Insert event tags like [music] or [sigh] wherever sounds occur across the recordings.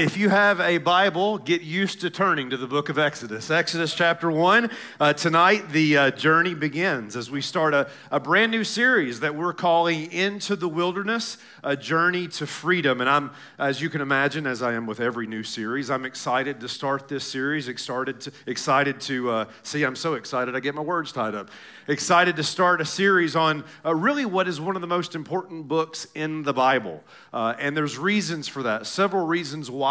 If you have a Bible, get used to turning to the book of Exodus. Exodus chapter 1. Uh, tonight, the uh, journey begins as we start a, a brand new series that we're calling Into the Wilderness, a journey to freedom. And I'm, as you can imagine, as I am with every new series, I'm excited to start this series. Excited to, excited to uh, see, I'm so excited, I get my words tied up. Excited to start a series on uh, really what is one of the most important books in the Bible. Uh, and there's reasons for that, several reasons why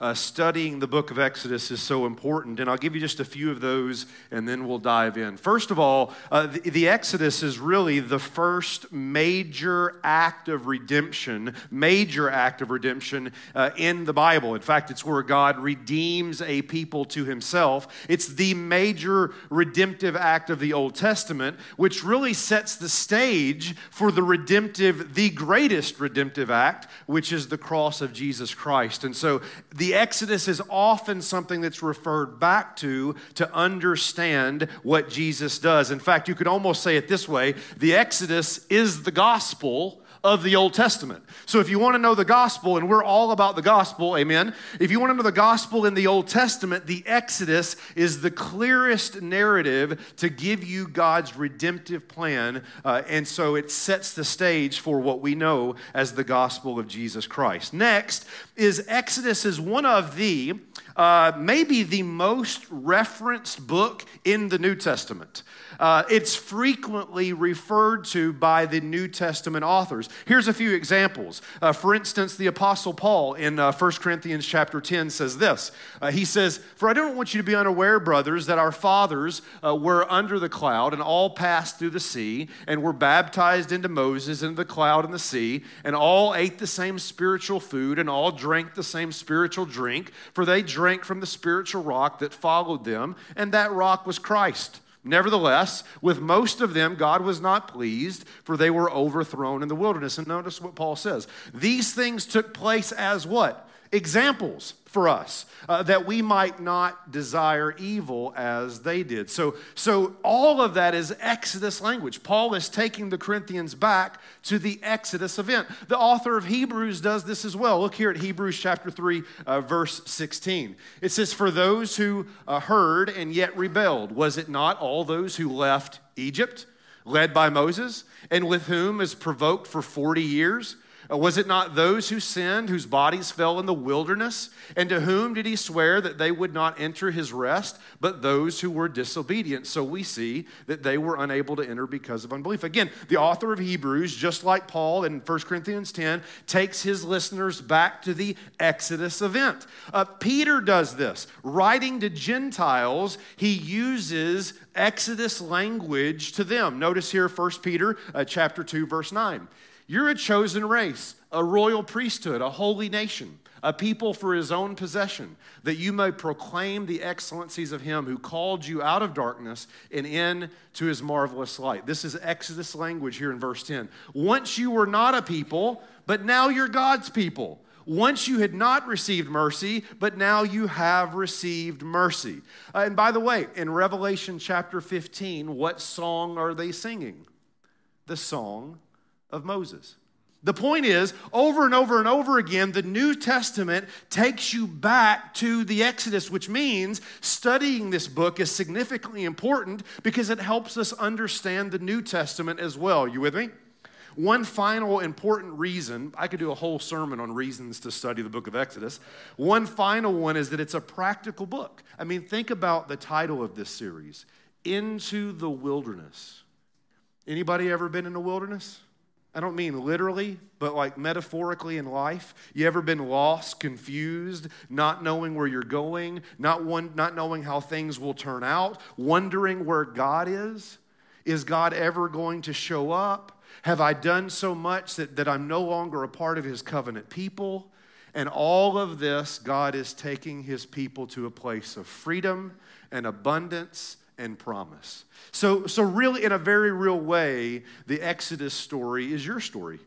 uh, studying the book of Exodus is so important. And I'll give you just a few of those and then we'll dive in. First of all, uh, the, the Exodus is really the first major act of redemption, major act of redemption uh, in the Bible. In fact, it's where God redeems a people to himself. It's the major redemptive act of the Old Testament, which really sets the stage for the redemptive, the greatest redemptive act, which is the cross of Jesus Christ. And so the Exodus is often something that's referred back to to understand what Jesus does. In fact, you could almost say it this way the Exodus is the gospel of the Old Testament. So if you want to know the gospel, and we're all about the gospel, amen. If you want to know the gospel in the Old Testament, the Exodus is the clearest narrative to give you God's redemptive plan. Uh, and so it sets the stage for what we know as the gospel of Jesus Christ. Next is Exodus is one of the uh, maybe the most referenced book in the New Testament. Uh, it's frequently referred to by the New Testament authors. Here's a few examples. Uh, for instance, the Apostle Paul in uh, 1 Corinthians chapter 10 says this. Uh, he says, For I don't want you to be unaware, brothers, that our fathers uh, were under the cloud and all passed through the sea and were baptized into Moses into the cloud and the sea, and all ate the same spiritual food and all drank the same spiritual drink, for they drank from the spiritual rock that followed them, and that rock was Christ. Nevertheless, with most of them, God was not pleased, for they were overthrown in the wilderness. And notice what Paul says. These things took place as what? Examples for us uh, that we might not desire evil as they did. So, so all of that is Exodus language. Paul is taking the Corinthians back to the Exodus event. The author of Hebrews does this as well. Look here at Hebrews chapter 3, uh, verse 16. It says, For those who uh, heard and yet rebelled, was it not all those who left Egypt, led by Moses, and with whom is provoked for 40 years? Uh, was it not those who sinned, whose bodies fell in the wilderness? And to whom did he swear that they would not enter his rest, but those who were disobedient? So we see that they were unable to enter because of unbelief. Again, the author of Hebrews, just like Paul in 1 Corinthians 10, takes his listeners back to the Exodus event. Uh, Peter does this. Writing to Gentiles, he uses Exodus language to them. Notice here, 1 Peter uh, chapter 2, verse 9. You're a chosen race, a royal priesthood, a holy nation, a people for his own possession, that you may proclaim the excellencies of him who called you out of darkness and in to his marvelous light. This is Exodus language here in verse 10. Once you were not a people, but now you're God's people. Once you had not received mercy, but now you have received mercy. Uh, and by the way, in Revelation chapter 15, what song are they singing? The song of Moses. The point is, over and over and over again, the New Testament takes you back to the Exodus, which means studying this book is significantly important because it helps us understand the New Testament as well. You with me? One final important reason, I could do a whole sermon on reasons to study the book of Exodus. One final one is that it's a practical book. I mean, think about the title of this series Into the Wilderness. Anybody ever been in the wilderness? I don't mean literally, but like metaphorically in life. You ever been lost, confused, not knowing where you're going, not, one, not knowing how things will turn out, wondering where God is? Is God ever going to show up? Have I done so much that, that I'm no longer a part of his covenant people? And all of this, God is taking his people to a place of freedom and abundance and promise. So, so really, in a very real way, the Exodus story is your story.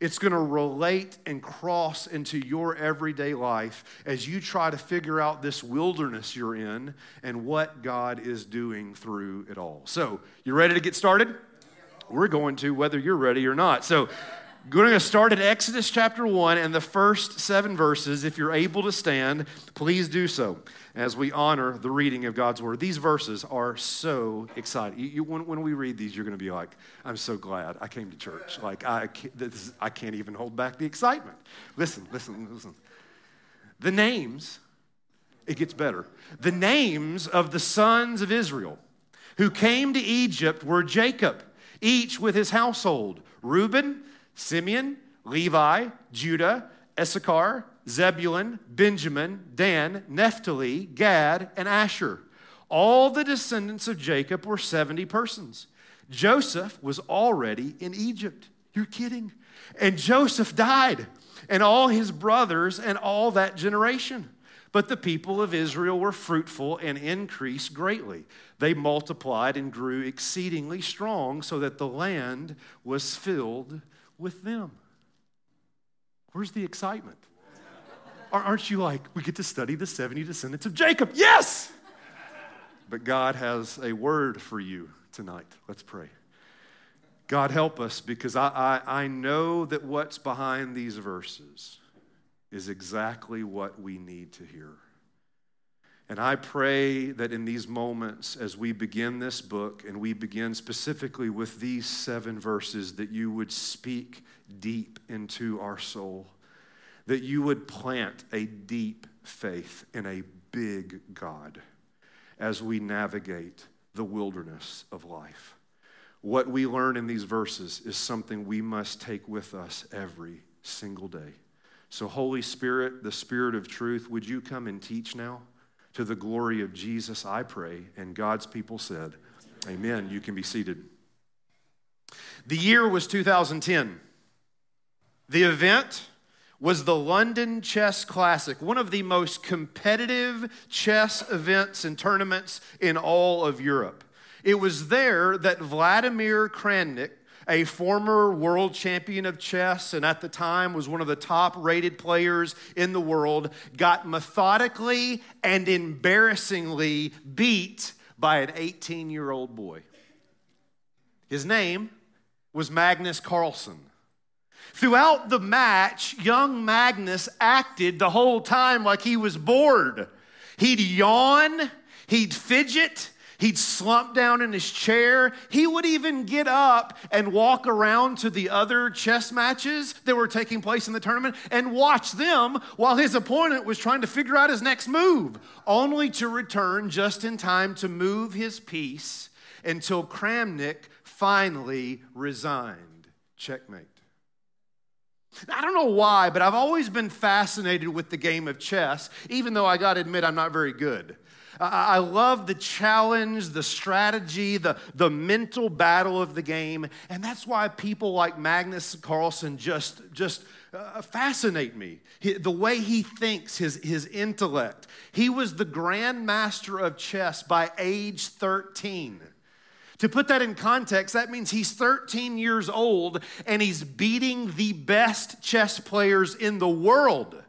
It's going to relate and cross into your everyday life as you try to figure out this wilderness you're in and what God is doing through it all. So, you ready to get started? We're going to, whether you're ready or not. So, We're going to start at Exodus chapter 1 and the first seven verses. If you're able to stand, please do so as we honor the reading of God's word. These verses are so exciting. You, when, when, we read these, you're going to be like, I'm so glad I came to church. Like, I can't, is, I can't even hold back the excitement. Listen, listen, listen. The names, it gets better. The names of the sons of Israel who came to Egypt were Jacob, each with his household Reuben, Simeon, Levi, Judah, Issachar, Zebulun, Benjamin, Dan, Naphtali, Gad, and Asher. All the descendants of Jacob were 70 persons. Joseph was already in Egypt. You're kidding. And Joseph died, and all his brothers, and all that generation. But the people of Israel were fruitful and increased greatly. They multiplied and grew exceedingly strong, so that the land was filled with them. Where's the excitement? Aren't you like, we get to study the 70 descendants of Jacob? Yes! But God has a word for you tonight. Let's pray. God, help us because I, I, I know that what's behind these verses is exactly what we need to hear. And I pray that in these moments, as we begin this book, and we begin specifically with these seven verses, that you would speak deep into our soul that you would plant a deep faith in a big God as we navigate the wilderness of life. What we learn in these verses is something we must take with us every single day. So, Holy Spirit, the Spirit of truth, would you come and teach now? To the glory of Jesus, I pray. And God's people said, Amen. You can be seated. The year was 2010. The event was the London Chess Classic, one of the most competitive chess events and tournaments in all of Europe. It was there that Vladimir Kramnik, a former world champion of chess and at the time was one of the top rated players in the world, got methodically and embarrassingly beat by an 18 year old boy. His name was Magnus Carlsen. Throughout the match, young Magnus acted the whole time like he was bored. He'd yawn, he'd fidget, he'd slump down in his chair. He would even get up and walk around to the other chess matches that were taking place in the tournament and watch them while his opponent was trying to figure out his next move, only to return just in time to move his piece until Kramnik finally resigned. Checkmate. I don't know why, but I've always been fascinated with the game of chess, even though I got to admit I'm not very good. I love the challenge, the strategy, the, the mental battle of the game. And that's why people like Magnus Carlsen just, just uh, fascinate me. the way he thinks, his, his intellect. He was the grandmaster of chess by age 13. To put that in context, that means he's 13 years old and he's beating the best chess players in the world.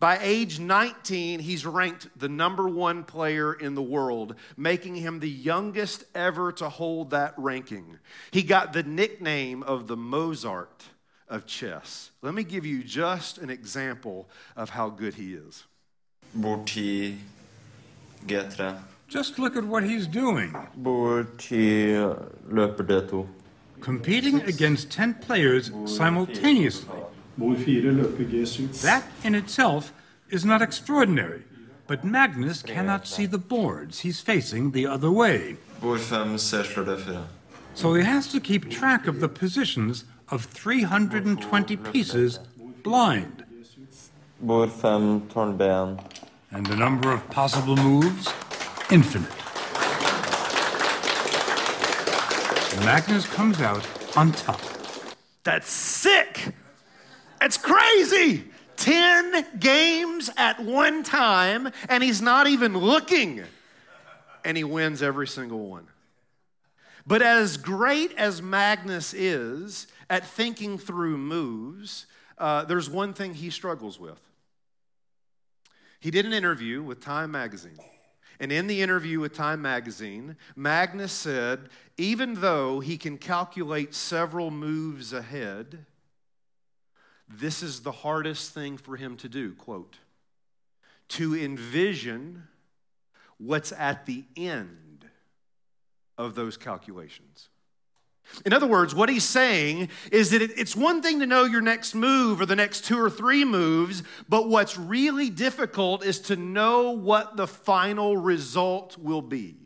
By age 19, he's ranked the number one player in the world, making him the youngest ever to hold that ranking. He got the nickname of the Mozart of chess. Let me give you just an example of how good he is. Borti Getra. Just look at what he's doing. Competing against 10 players simultaneously. That in itself is not extraordinary, but Magnus cannot see the boards. He's facing the other way. So he has to keep track of the positions of 320 pieces blind. And the number of possible moves infinite. Magnus comes out on top. That's sick. It's crazy. 10 games at one time, and he's not even looking. And he wins every single one. But as great as Magnus is at thinking through moves, uh, there's one thing he struggles with. He did an interview with Time Magazine. And in the interview with Time magazine, Magnus said, even though he can calculate several moves ahead, this is the hardest thing for him to do, quote, to envision what's at the end of those calculations. In other words, what he's saying is that it's one thing to know your next move or the next two or three moves, but what's really difficult is to know what the final result will be.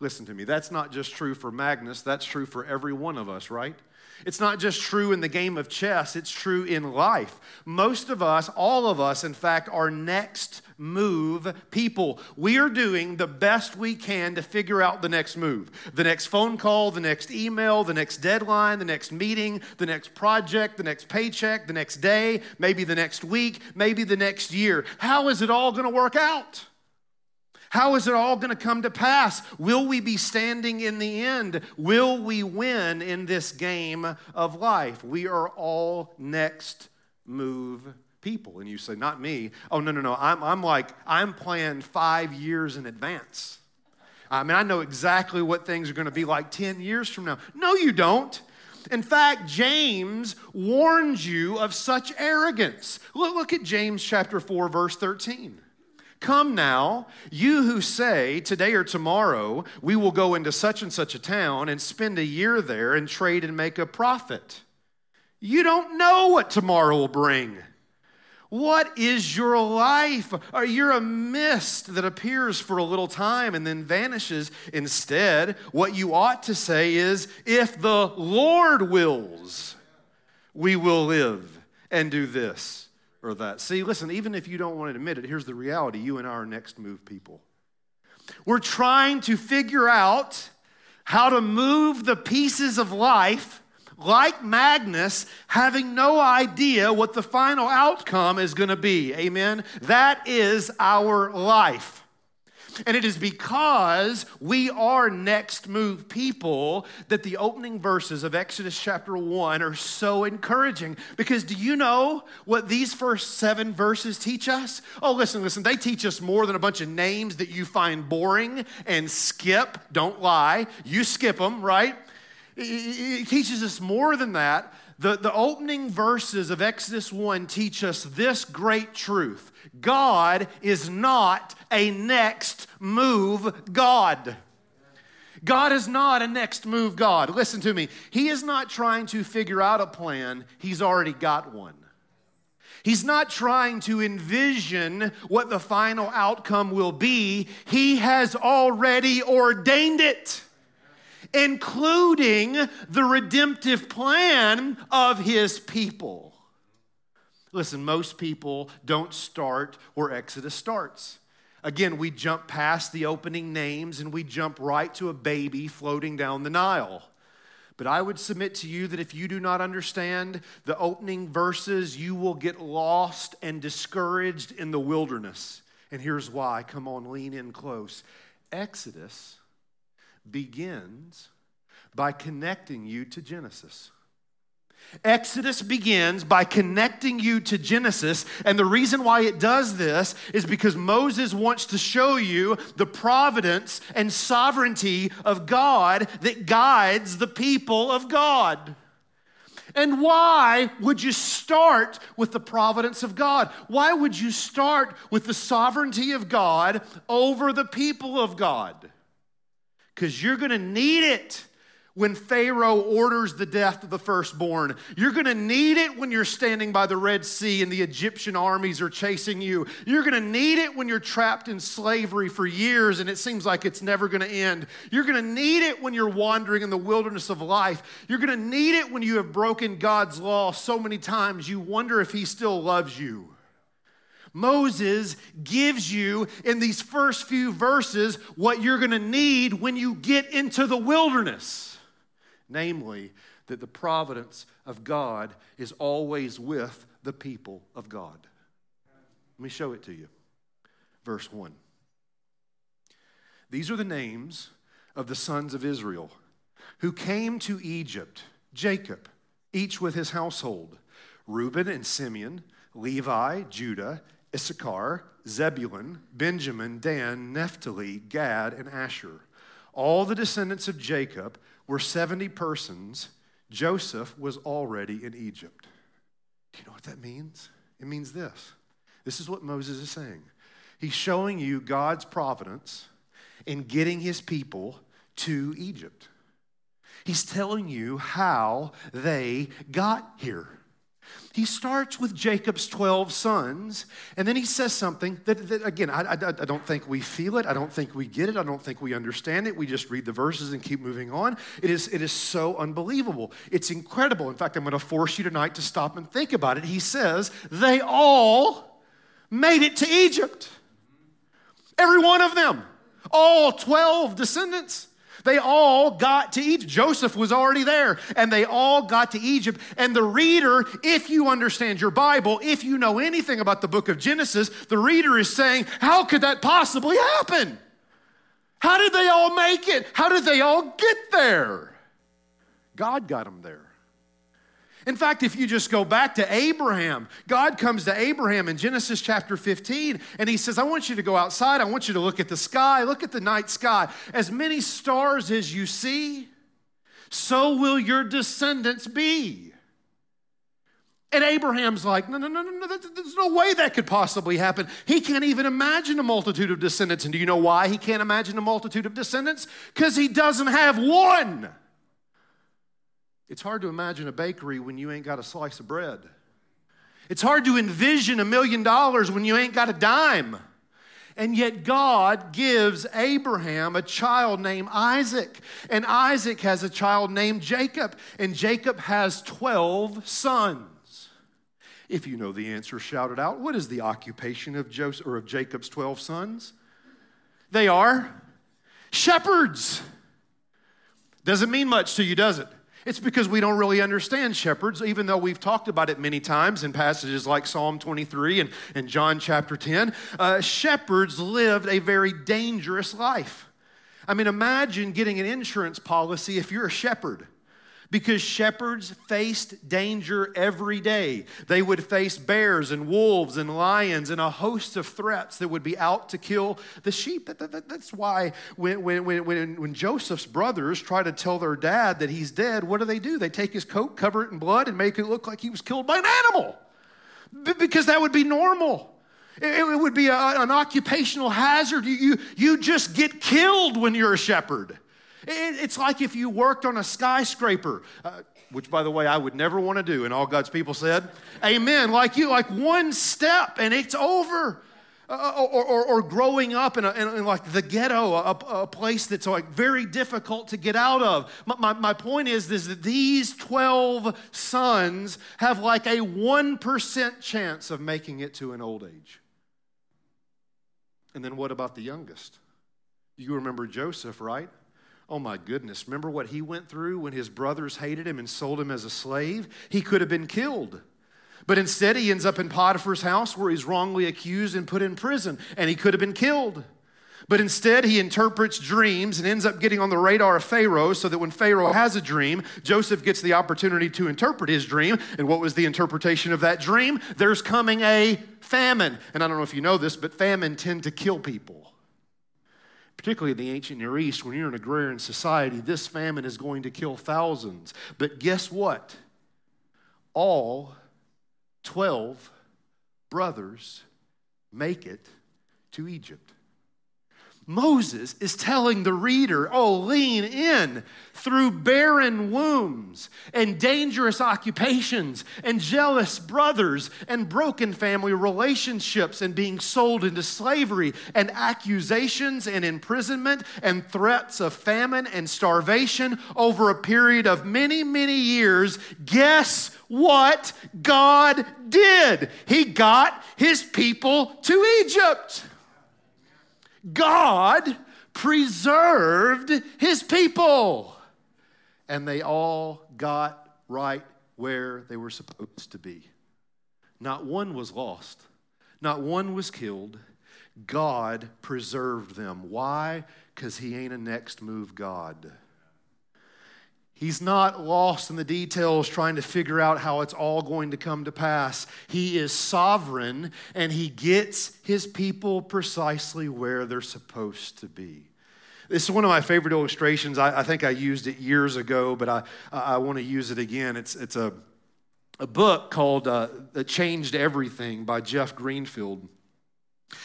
Listen to me, that's not just true for Magnus, that's true for every one of us, right? It's not just true in the game of chess, it's true in life. Most of us, all of us, in fact, are next move people. We are doing the best we can to figure out the next move the next phone call, the next email, the next deadline, the next meeting, the next project, the next paycheck, the next day, maybe the next week, maybe the next year. How is it all going to work out? How is it all going to come to pass? Will we be standing in the end? Will we win in this game of life? We are all next move people. And you say, Not me. Oh, no, no, no. I'm, I'm like, I'm planned five years in advance. I mean, I know exactly what things are going to be like 10 years from now. No, you don't. In fact, James warns you of such arrogance. Look, look at James chapter 4, verse 13. Come now, you who say, today or tomorrow, we will go into such and such a town and spend a year there and trade and make a profit. You don't know what tomorrow will bring. What is your life? Are you a mist that appears for a little time and then vanishes? Instead, what you ought to say is, if the Lord wills, we will live and do this or that. See, listen, even if you don't want to admit it, here's the reality you and I are next move people. We're trying to figure out how to move the pieces of life like Magnus, having no idea what the final outcome is going to be. Amen? That is our life. And it is because we are next move people that the opening verses of Exodus chapter 1 are so encouraging. Because do you know what these first seven verses teach us? Oh, listen, listen, they teach us more than a bunch of names that you find boring and skip. Don't lie. You skip them, right? It teaches us more than that. The, the opening verses of Exodus 1 teach us this great truth God is not a next move God. God is not a next move God. Listen to me. He is not trying to figure out a plan, He's already got one. He's not trying to envision what the final outcome will be, He has already ordained it including the redemptive plan of his people. Listen, most people don't start where Exodus starts. Again, we jump past the opening names and we jump right to a baby floating down the Nile. But I would submit to you that if you do not understand the opening verses, you will get lost and discouraged in the wilderness. And here's why. Come on, lean in close. Exodus begins by connecting you to Genesis. Exodus begins by connecting you to Genesis. And the reason why it does this is because Moses wants to show you the providence and sovereignty of God that guides the people of God. And why would you start with the providence of God? Why would you start with the sovereignty of God over the people of God? Because you're going to need it when Pharaoh orders the death of the firstborn. You're going to need it when you're standing by the Red Sea and the Egyptian armies are chasing you. You're going to need it when you're trapped in slavery for years and it seems like it's never going to end. You're going to need it when you're wandering in the wilderness of life. You're going to need it when you have broken God's law so many times you wonder if He still loves you. Moses gives you in these first few verses what you're going to need when you get into the wilderness. Namely, that the providence of God is always with the people of God. Let me show it to you. Verse 1. These are the names of the sons of Israel who came to Egypt Jacob, each with his household, Reuben and Simeon, Levi, Judah, Issachar, Zebulun, Benjamin, Dan, Naphtali, Gad, and Asher. All the descendants of Jacob were 70 persons. Joseph was already in Egypt. Do you know what that means? It means this. This is what Moses is saying. He's showing you God's providence in getting his people to Egypt. He's telling you how they got here. He starts with Jacob's 12 sons, and then he says something that, that again, I, I, I, don't think we feel it. I don't think we get it. I don't think we understand it. We just read the verses and keep moving on. It is, it is so unbelievable. It's incredible. In fact, I'm going to force you tonight to stop and think about it. He says, They all made it to Egypt. Every one of them, all 12 descendants. They all got to Egypt. Joseph was already there, and they all got to Egypt. And the reader, if you understand your Bible, if you know anything about the book of Genesis, the reader is saying, How could that possibly happen? How did they all make it? How did they all get there? God got them there. In fact, if you just go back to Abraham, God comes to Abraham in Genesis chapter 15, and he says, I want you to go outside. I want you to look at the sky, look at the night sky. As many stars as you see, so will your descendants be. And Abraham's like, no, no, no, no, no, there's no way that could possibly happen. He can't even imagine a multitude of descendants. And do you know why he can't imagine a multitude of descendants? Because he doesn't have one. It's hard to imagine a bakery when you ain't got a slice of bread. It's hard to envision a million dollars when you ain't got a dime. And yet, God gives Abraham a child named Isaac. And Isaac has a child named Jacob. And Jacob has 12 sons. If you know the answer, shout it out. What is the occupation of, Joseph, or of Jacob's 12 sons? They are shepherds. Doesn't mean much to you, does it? It's because we don't really understand shepherds, even though we've talked about it many times in passages like Psalm 23 and, and John chapter 10. Uh, shepherds lived a very dangerous life. I mean, imagine getting an insurance policy if you're a shepherd because shepherds faced danger every day. They would face bears and wolves and lions and a host of threats that would be out to kill the sheep. That, that, that's why when, when, when, when Joseph's brothers try to tell their dad that he's dead, what do they do? They take his coat, cover it in blood, and make it look like he was killed by an animal because that would be normal. It, would be a, an occupational hazard. You, you, you just get killed when you're a shepherd. It's like if you worked on a skyscraper, uh, which, by the way, I would never want to do. And all God's people said, Amen. Like you, like one step and it's over. Uh, uh or, or, or, growing up in, a, in, like the ghetto, a, a, place that's like very difficult to get out of. My, my, my point is, is that these 12 sons have like a 1% chance of making it to an old age. And then what about the youngest? You remember Joseph, right? Oh my goodness, remember what he went through when his brothers hated him and sold him as a slave? He could have been killed. But instead, he ends up in Potiphar's house where he's wrongly accused and put in prison, and he could have been killed. But instead, he interprets dreams and ends up getting on the radar of Pharaoh so that when Pharaoh has a dream, Joseph gets the opportunity to interpret his dream. And what was the interpretation of that dream? There's coming a famine. And I don't know if you know this, but famine tend to kill people particularly in the ancient Near East, when you're an agrarian society, this famine is going to kill thousands. But guess what? All 12 brothers make it to Egypt. Moses is telling the reader, oh, lean in through barren wombs and dangerous occupations and jealous brothers and broken family relationships and being sold into slavery and accusations and imprisonment and threats of famine and starvation over a period of many, many years. Guess what God did? He got his people to Egypt. God preserved his people. And they all got right where they were supposed to be. Not one was lost, not one was killed. God preserved them. Why? Because he ain't a next move God. He's not lost in the details trying to figure out how it's all going to come to pass. He is sovereign and he gets his people precisely where they're supposed to be. This is one of my favorite illustrations. I, I think I used it years ago, but I, I want to use it again. It's, it's a a book called uh, Changed Everything by Jeff Greenfield.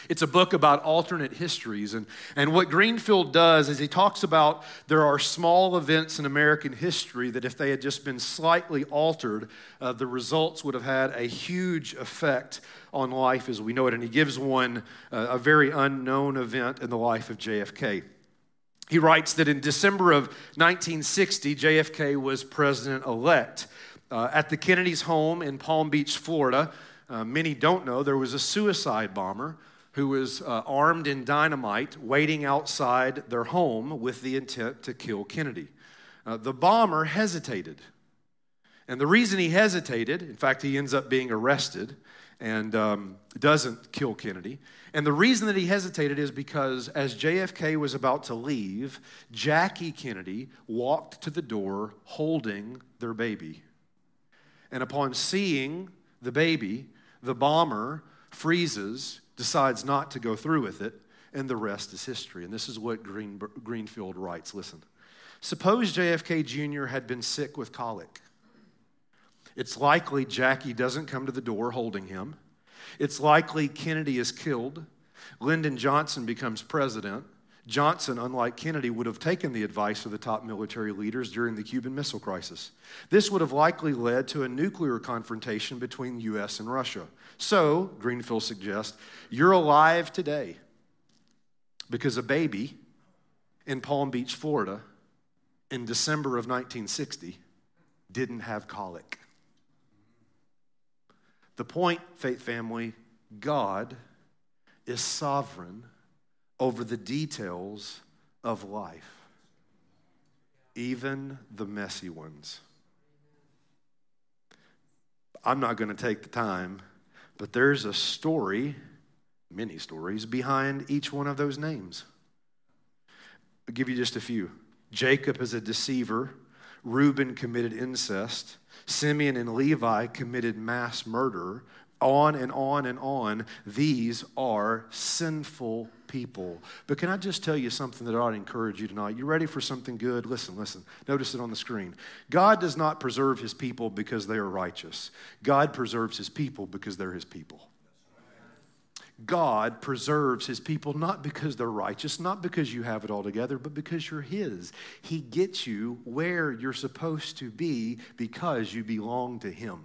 It's a book about alternate histories. And, and what Greenfield does is he talks about there are small events in American history that, if they had just been slightly altered, uh, the results would have had a huge effect on life as we know it. And he gives one, uh, a very unknown event in the life of JFK. He writes that in December of 1960, JFK was president elect. Uh, at the Kennedy's home in Palm Beach, Florida, uh, many don't know there was a suicide bomber who was uh, armed in dynamite waiting outside their home with the intent to kill Kennedy. Uh, the bomber hesitated. And the reason he hesitated, in fact, he ends up being arrested and um, doesn't kill Kennedy. And the reason that he hesitated is because as JFK was about to leave, Jackie Kennedy walked to the door holding their baby. And upon seeing the baby, the bomber freezes decides not to go through with it, and the rest is history. And this is what Green, Greenfield writes. Listen. Suppose JFK Jr. had been sick with colic. It's likely Jackie doesn't come to the door holding him. It's likely Kennedy is killed. Lyndon Johnson becomes president. Johnson, unlike Kennedy, would have taken the advice of the top military leaders during the Cuban Missile Crisis. This would have likely led to a nuclear confrontation between the U.S. and Russia. So, Greenfield suggests, you're alive today because a baby in Palm Beach, Florida, in December of 1960, didn't have colic. The point, faith family, God is sovereign over the details of life, even the messy ones. I'm not going to take the time, but there's a story, many stories, behind each one of those names. I'll give you just a few. Jacob is a deceiver. Reuben committed incest. Simeon and Levi committed mass murder on and on and on. These are sinful people. But can I just tell you something that ought to encourage you tonight? You ready for something good? Listen, listen. Notice it on the screen. God does not preserve his people because they are righteous, God preserves his people because they're his people. God preserves his people not because they're righteous, not because you have it all together, but because you're his. He gets you where you're supposed to be because you belong to him.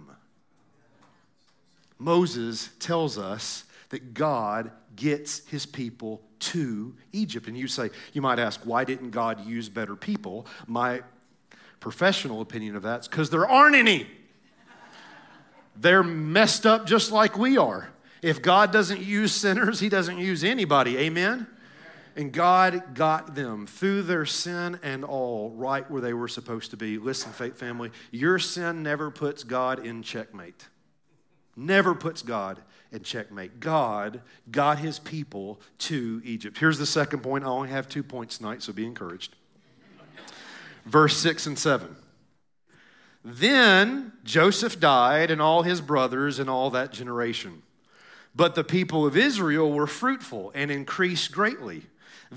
Moses tells us that God gets his people to Egypt. And you say, you might ask, why didn't God use better people? My professional opinion of that is because there aren't any. They're messed up just like we are. If God doesn't use sinners, he doesn't use anybody. Amen? And God got them through their sin and all right where they were supposed to be. Listen, faith family, your sin never puts God in checkmate never puts God in checkmate. God got his people to Egypt. Here's the second point. I only have two points tonight, so be encouraged. Verse 6 and 7. Then Joseph died, and all his brothers, and all that generation. But the people of Israel were fruitful and increased greatly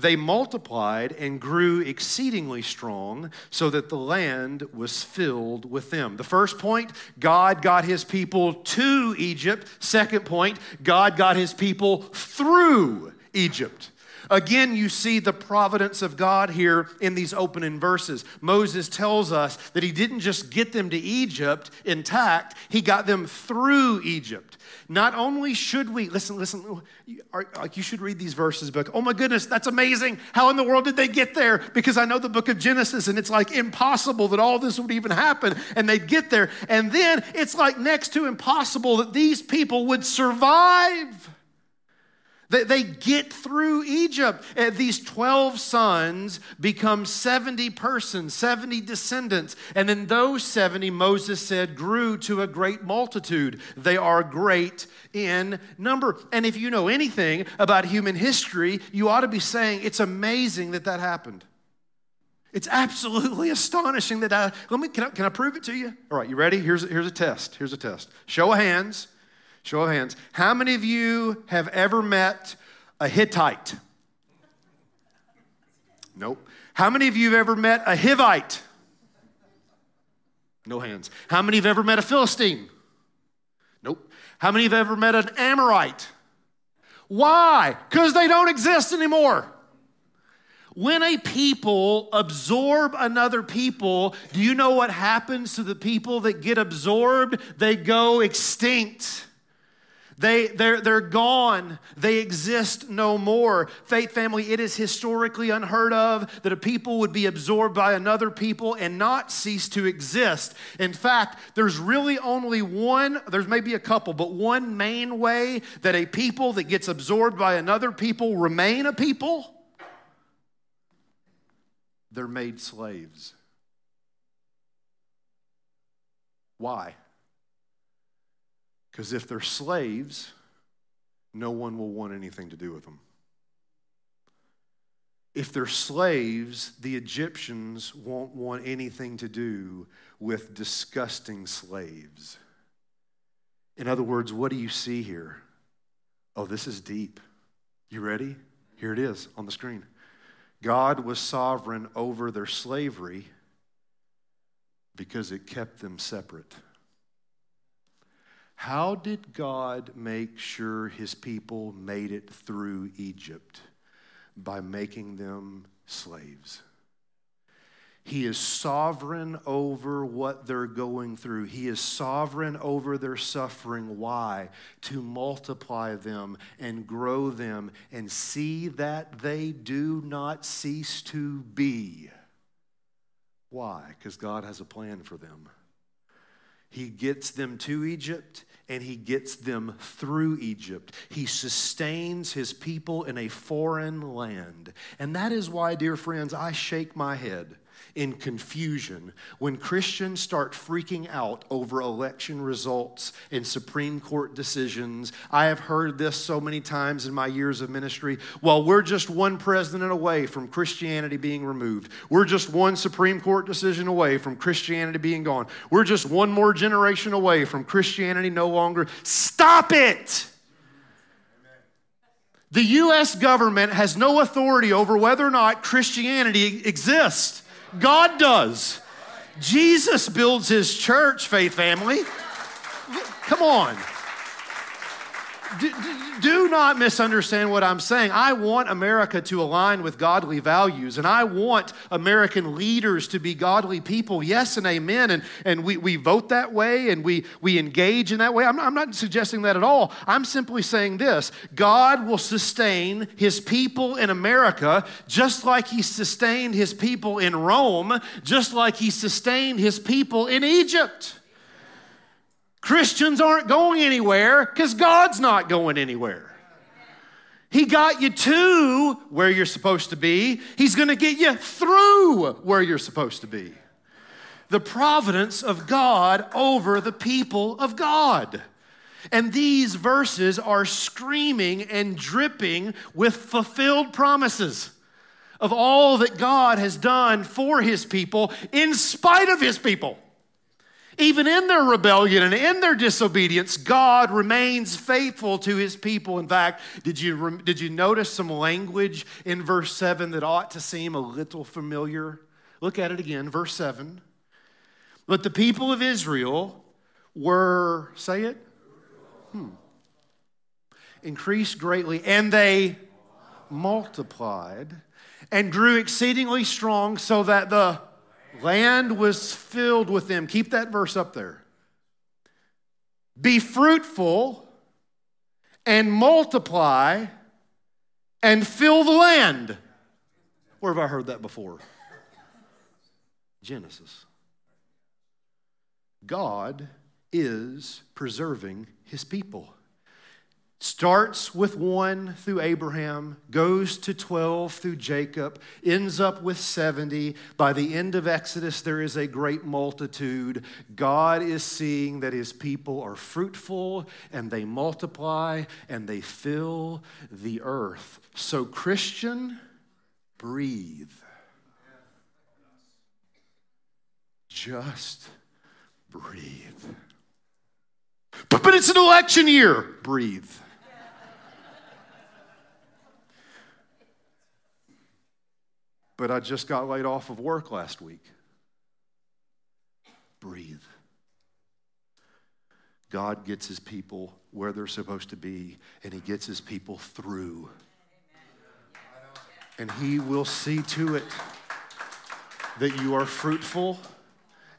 they multiplied and grew exceedingly strong, so that the land was filled with them. The first point, God got his people to Egypt. Second point, God got his people through Egypt. Again, you see the providence of God here in these opening verses. Moses tells us that he didn't just get them to Egypt intact, he got them through Egypt. Not only should we, listen, listen, you should read these verses, but oh my goodness, that's amazing. How in the world did they get there? Because I know the book of Genesis and it's like impossible that all this would even happen and they'd get there. And then it's like next to impossible that these people would survive. They, they get through Egypt. These 12 sons become 70 persons, 70 descendants. And then those 70, Moses said, grew to a great multitude. They are great in number. And if you know anything about human history, you ought to be saying, it's amazing that that happened. It's absolutely [laughs] astonishing that I, let me, can I, can I prove it to you? All right, you ready? Here's, here's a test. Here's a test. Show of hands. Show of hands. How many of you have ever met a Hittite? Nope. How many of you have ever met a Hivite? No hands. How many have ever met a Philistine? Nope. How many have ever met an Amorite? Why? Because they don't exist anymore. When a people absorb another people, do you know what happens to the people that get absorbed? They go extinct. They, they're, they're gone. They exist no more. Faith family, it is historically unheard of that a people would be absorbed by another people and not cease to exist. In fact, there's really only one, there's maybe a couple, but one main way that a people that gets absorbed by another people remain a people. They're made slaves. Why? Because if they're slaves, no one will want anything to do with them. If they're slaves, the Egyptians won't want anything to do with disgusting slaves. In other words, what do you see here? Oh, this is deep. You ready? Here it is on the screen. God was sovereign over their slavery because it kept them separate. How did God make sure his people made it through Egypt? By making them slaves. He is sovereign over what they're going through. He is sovereign over their suffering. Why? To multiply them and grow them and see that they do not cease to be. Why? Because God has a plan for them. He gets them to Egypt and he gets them through Egypt. He sustains his people in a foreign land. And that is why, dear friends, I shake my head in confusion when Christians start freaking out over election results and Supreme Court decisions. I have heard this so many times in my years of ministry. Well, we're just one president away from Christianity being removed. We're just one Supreme Court decision away from Christianity being gone. We're just one more generation away from Christianity no longer. Stop it! The U.S. government has no authority over whether or not Christianity exists. God does. Jesus builds his church, faith family. Come on. Do, not misunderstand what I'm saying. I want America to align with godly values, and I want American leaders to be godly people. Yes and amen. And, and we, we vote that way and we, we engage in that way. I'm not, I'm not suggesting that at all. I'm simply saying this God will sustain his people in America just like he sustained his people in Rome, just like he sustained his people in Egypt. Christians aren't going anywhere because God's not going anywhere. He got you to where you're supposed to be, He's going to get you through where you're supposed to be. The providence of God over the people of God. And these verses are screaming and dripping with fulfilled promises of all that God has done for His people in spite of His people. Even in their rebellion and in their disobedience, God remains faithful to his people. In fact, did you, did you notice some language in verse 7 that ought to seem a little familiar? Look at it again, verse 7. But the people of Israel were, say it? Hmm. Increased greatly, and they multiplied and grew exceedingly strong, so that the Land was filled with them. Keep that verse up there. Be fruitful and multiply and fill the land. Where have I heard that before? Genesis. God is preserving his people starts with one through Abraham, goes to 12 through Jacob, ends up with 70. By the end of Exodus, there is a great multitude. God is seeing that his people are fruitful and they multiply and they fill the earth. So, Christian, breathe. Just breathe. But, but it's an election year. Breathe. But I just got laid off of work last week. Breathe. God gets his people where they're supposed to be, and he gets his people through. And he will see to it that you are fruitful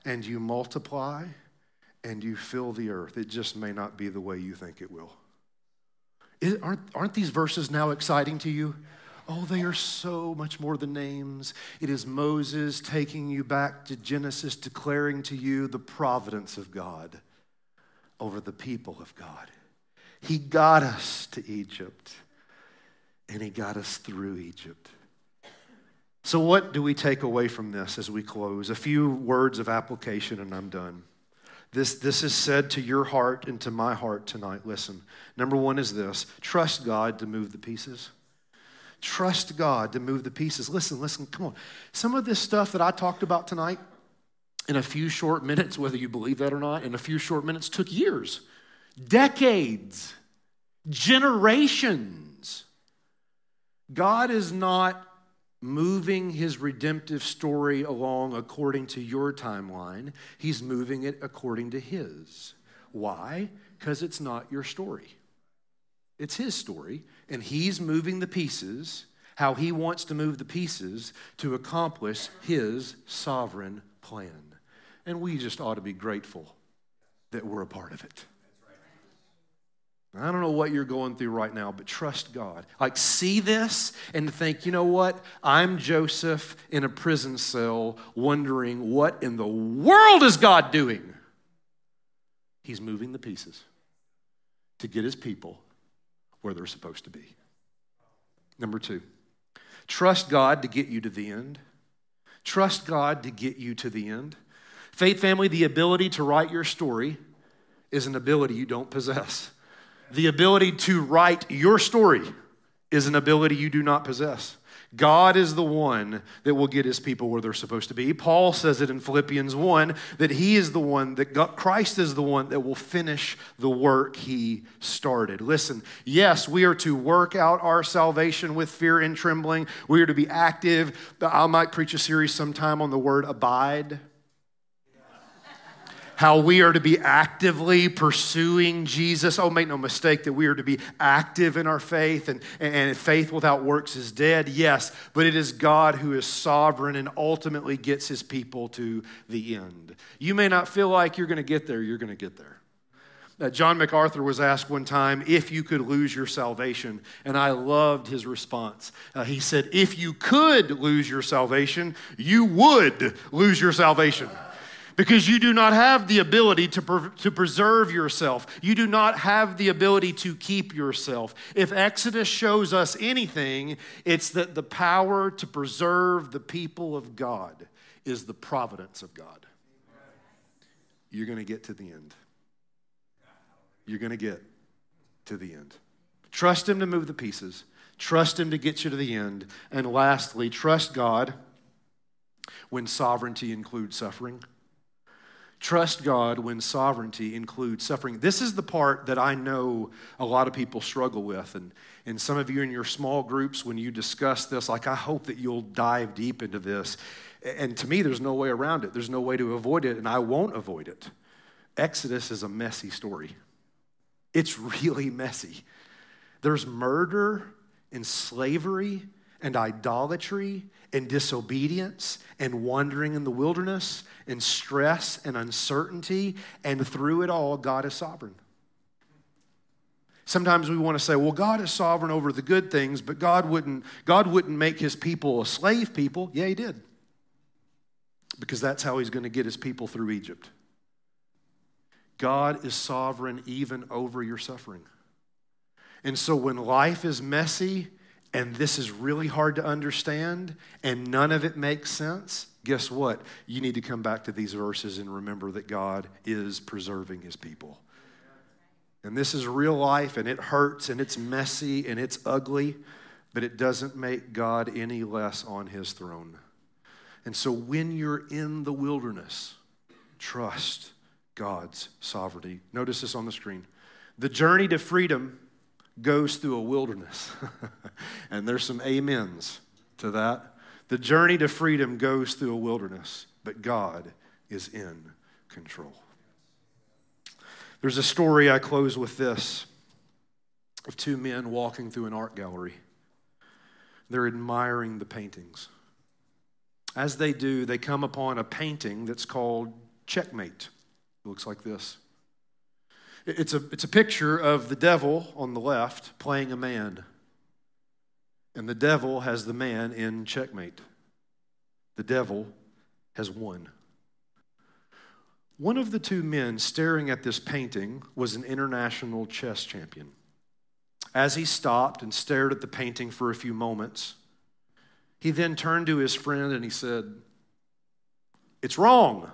and you multiply and you fill the earth. It just may not be the way you think it will. Aren't, aren't these verses now exciting to you? Oh, they are so much more than names. It is Moses taking you back to Genesis, declaring to you the providence of God over the people of God. He got us to Egypt, and He got us through Egypt. So, what do we take away from this as we close? A few words of application, and I'm done. This, this is said to your heart and to my heart tonight. Listen. Number one is this trust God to move the pieces. Trust God to move the pieces. Listen, listen, come on. Some of this stuff that I talked about tonight in a few short minutes, whether you believe that or not, in a few short minutes took years, decades, generations. God is not moving his redemptive story along according to your timeline, he's moving it according to his. Why? Because it's not your story. It's his story, and he's moving the pieces how he wants to move the pieces to accomplish his sovereign plan. And we just ought to be grateful that we're a part of it. I don't know what you're going through right now, but trust God. Like, see this and think, you know what? I'm Joseph in a prison cell wondering what in the world is God doing? He's moving the pieces to get his people where they're supposed to be. Number two, trust God to get you to the end. Trust God to get you to the end. Faith family, the ability to write your story is an ability you don't possess. The ability to write your story is an ability you do not possess. God is the one that will get his people where they're supposed to be. Paul says it in Philippians 1 that he is the one, that Christ is the one that will finish the work he started. Listen, yes, we are to work out our salvation with fear and trembling. We are to be active. I might preach a series sometime on the word abide how we are to be actively pursuing Jesus. Oh, make no mistake that we are to be active in our faith, and, and faith without works is dead. Yes, but it is God who is sovereign and ultimately gets his people to the end. You may not feel like you're going to get there, you're going to get there. Uh, John MacArthur was asked one time if you could lose your salvation, and I loved his response. Uh, he said, If you could lose your salvation, you would lose your salvation because you do not have the ability to, pre- to preserve yourself. You do not have the ability to keep yourself. If Exodus shows us anything, it's that the power to preserve the people of God is the providence of God. You're going to get to the end. You're going to get to the end. Trust Him to move the pieces, trust Him to get you to the end. And lastly, trust God when sovereignty includes suffering. Trust God when sovereignty includes suffering. This is the part that I know a lot of people struggle with. And, and some of you in your small groups, when you discuss this, like, I hope that you'll dive deep into this. And to me, there's no way around it, there's no way to avoid it, and I won't avoid it. Exodus is a messy story, it's really messy. There's murder and slavery and idolatry and disobedience and wandering in the wilderness and stress and uncertainty. And through it all, God is sovereign. Sometimes we want to say, well, God is sovereign over the good things, but God wouldn't, God wouldn't make his people a slave people. Yeah, he did. Because that's how he's going to get his people through Egypt. God is sovereign even over your suffering. And so when life is messy and this is really hard to understand and none of it makes sense, guess what? You need to come back to these verses and remember that God is preserving his people. And this is real life and it hurts and it's messy and it's ugly, but it doesn't make God any less on his throne. And so when you're in the wilderness, trust God's sovereignty. Notice this on the screen. The journey to freedom goes through a wilderness. [laughs] and there's some amens to that. The journey to freedom goes through a wilderness, but God is in control. There's a story I close with this. of two men walking through an art gallery. They're admiring the paintings. As they do, they come upon a painting that's called Checkmate. It looks like this. It's a, it's a picture of the devil on the left playing a man. And the devil has the man in checkmate. The devil has won. One of the two men staring at this painting was an international chess champion. As he stopped and stared at the painting for a few moments, he then turned to his friend and he said, It's wrong.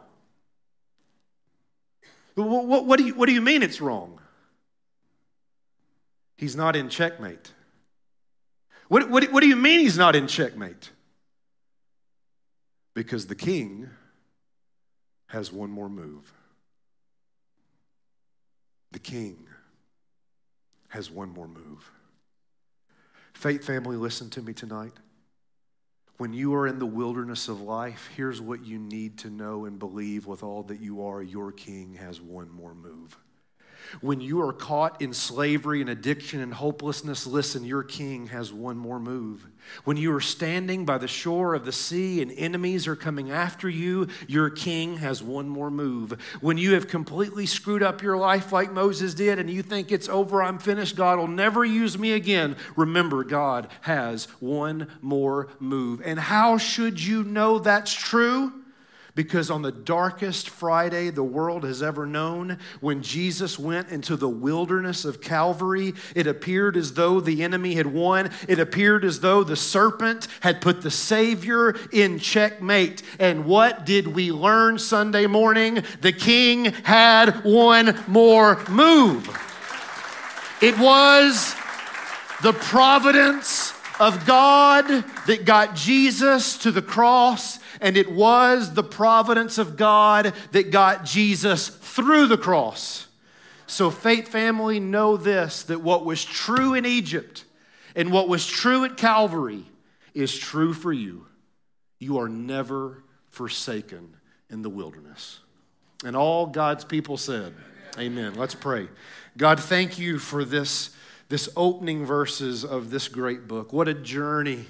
What, what, what, do you, what do you mean it's wrong? He's not in checkmate. What, what, what do you mean he's not in checkmate? Because the king has one more move. The king has one more move. Faith family, listen to me tonight. When you are in the wilderness of life, here's what you need to know and believe with all that you are your king has one more move. When you are caught in slavery and addiction and hopelessness, listen, your king has one more move. When you are standing by the shore of the sea and enemies are coming after you, your king has one more move. When you have completely screwed up your life like Moses did and you think it's over, I'm finished, God will never use me again, remember, God has one more move. And how should you know that's true? Because on the darkest Friday the world has ever known, when Jesus went into the wilderness of Calvary, it appeared as though the enemy had won. It appeared as though the serpent had put the Savior in checkmate. And what did we learn Sunday morning? The king had one more move. It was the providence of God that got Jesus to the cross and it was the providence of God that got Jesus through the cross. So, faith family, know this that what was true in Egypt and what was true at Calvary is true for you. You are never forsaken in the wilderness. And all God's people said, Amen. Amen. Let's pray. God, thank you for this, this opening verses of this great book. What a journey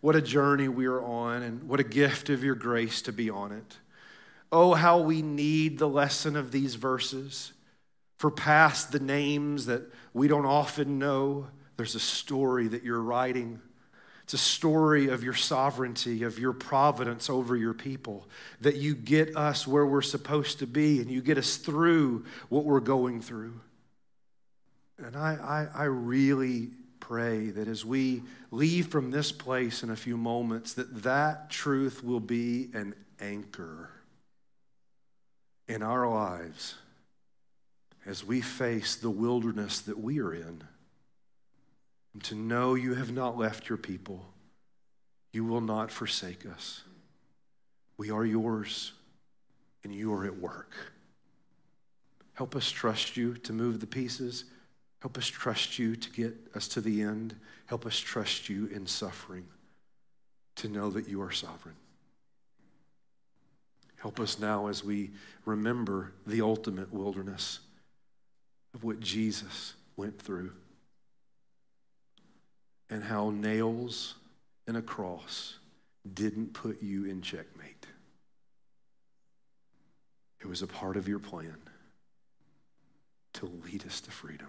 what a journey we are on, and what a gift of your grace to be on it. Oh, how we need the lesson of these verses. For past the names that we don't often know, there's a story that you're writing. It's a story of your sovereignty, of your providence over your people, that you get us where we're supposed to be and you get us through what we're going through. And I, I, I really pray that as we leave from this place in a few moments, that that truth will be an anchor in our lives as we face the wilderness that we are in. And to know you have not left your people, you will not forsake us. We are yours, and you are at work. Help us trust you to move the pieces. Help us trust you to get us to the end. Help us trust you in suffering to know that you are sovereign. Help us now as we remember the ultimate wilderness of what Jesus went through and how nails and a cross didn't put you in checkmate. It was a part of your plan to lead us to freedom.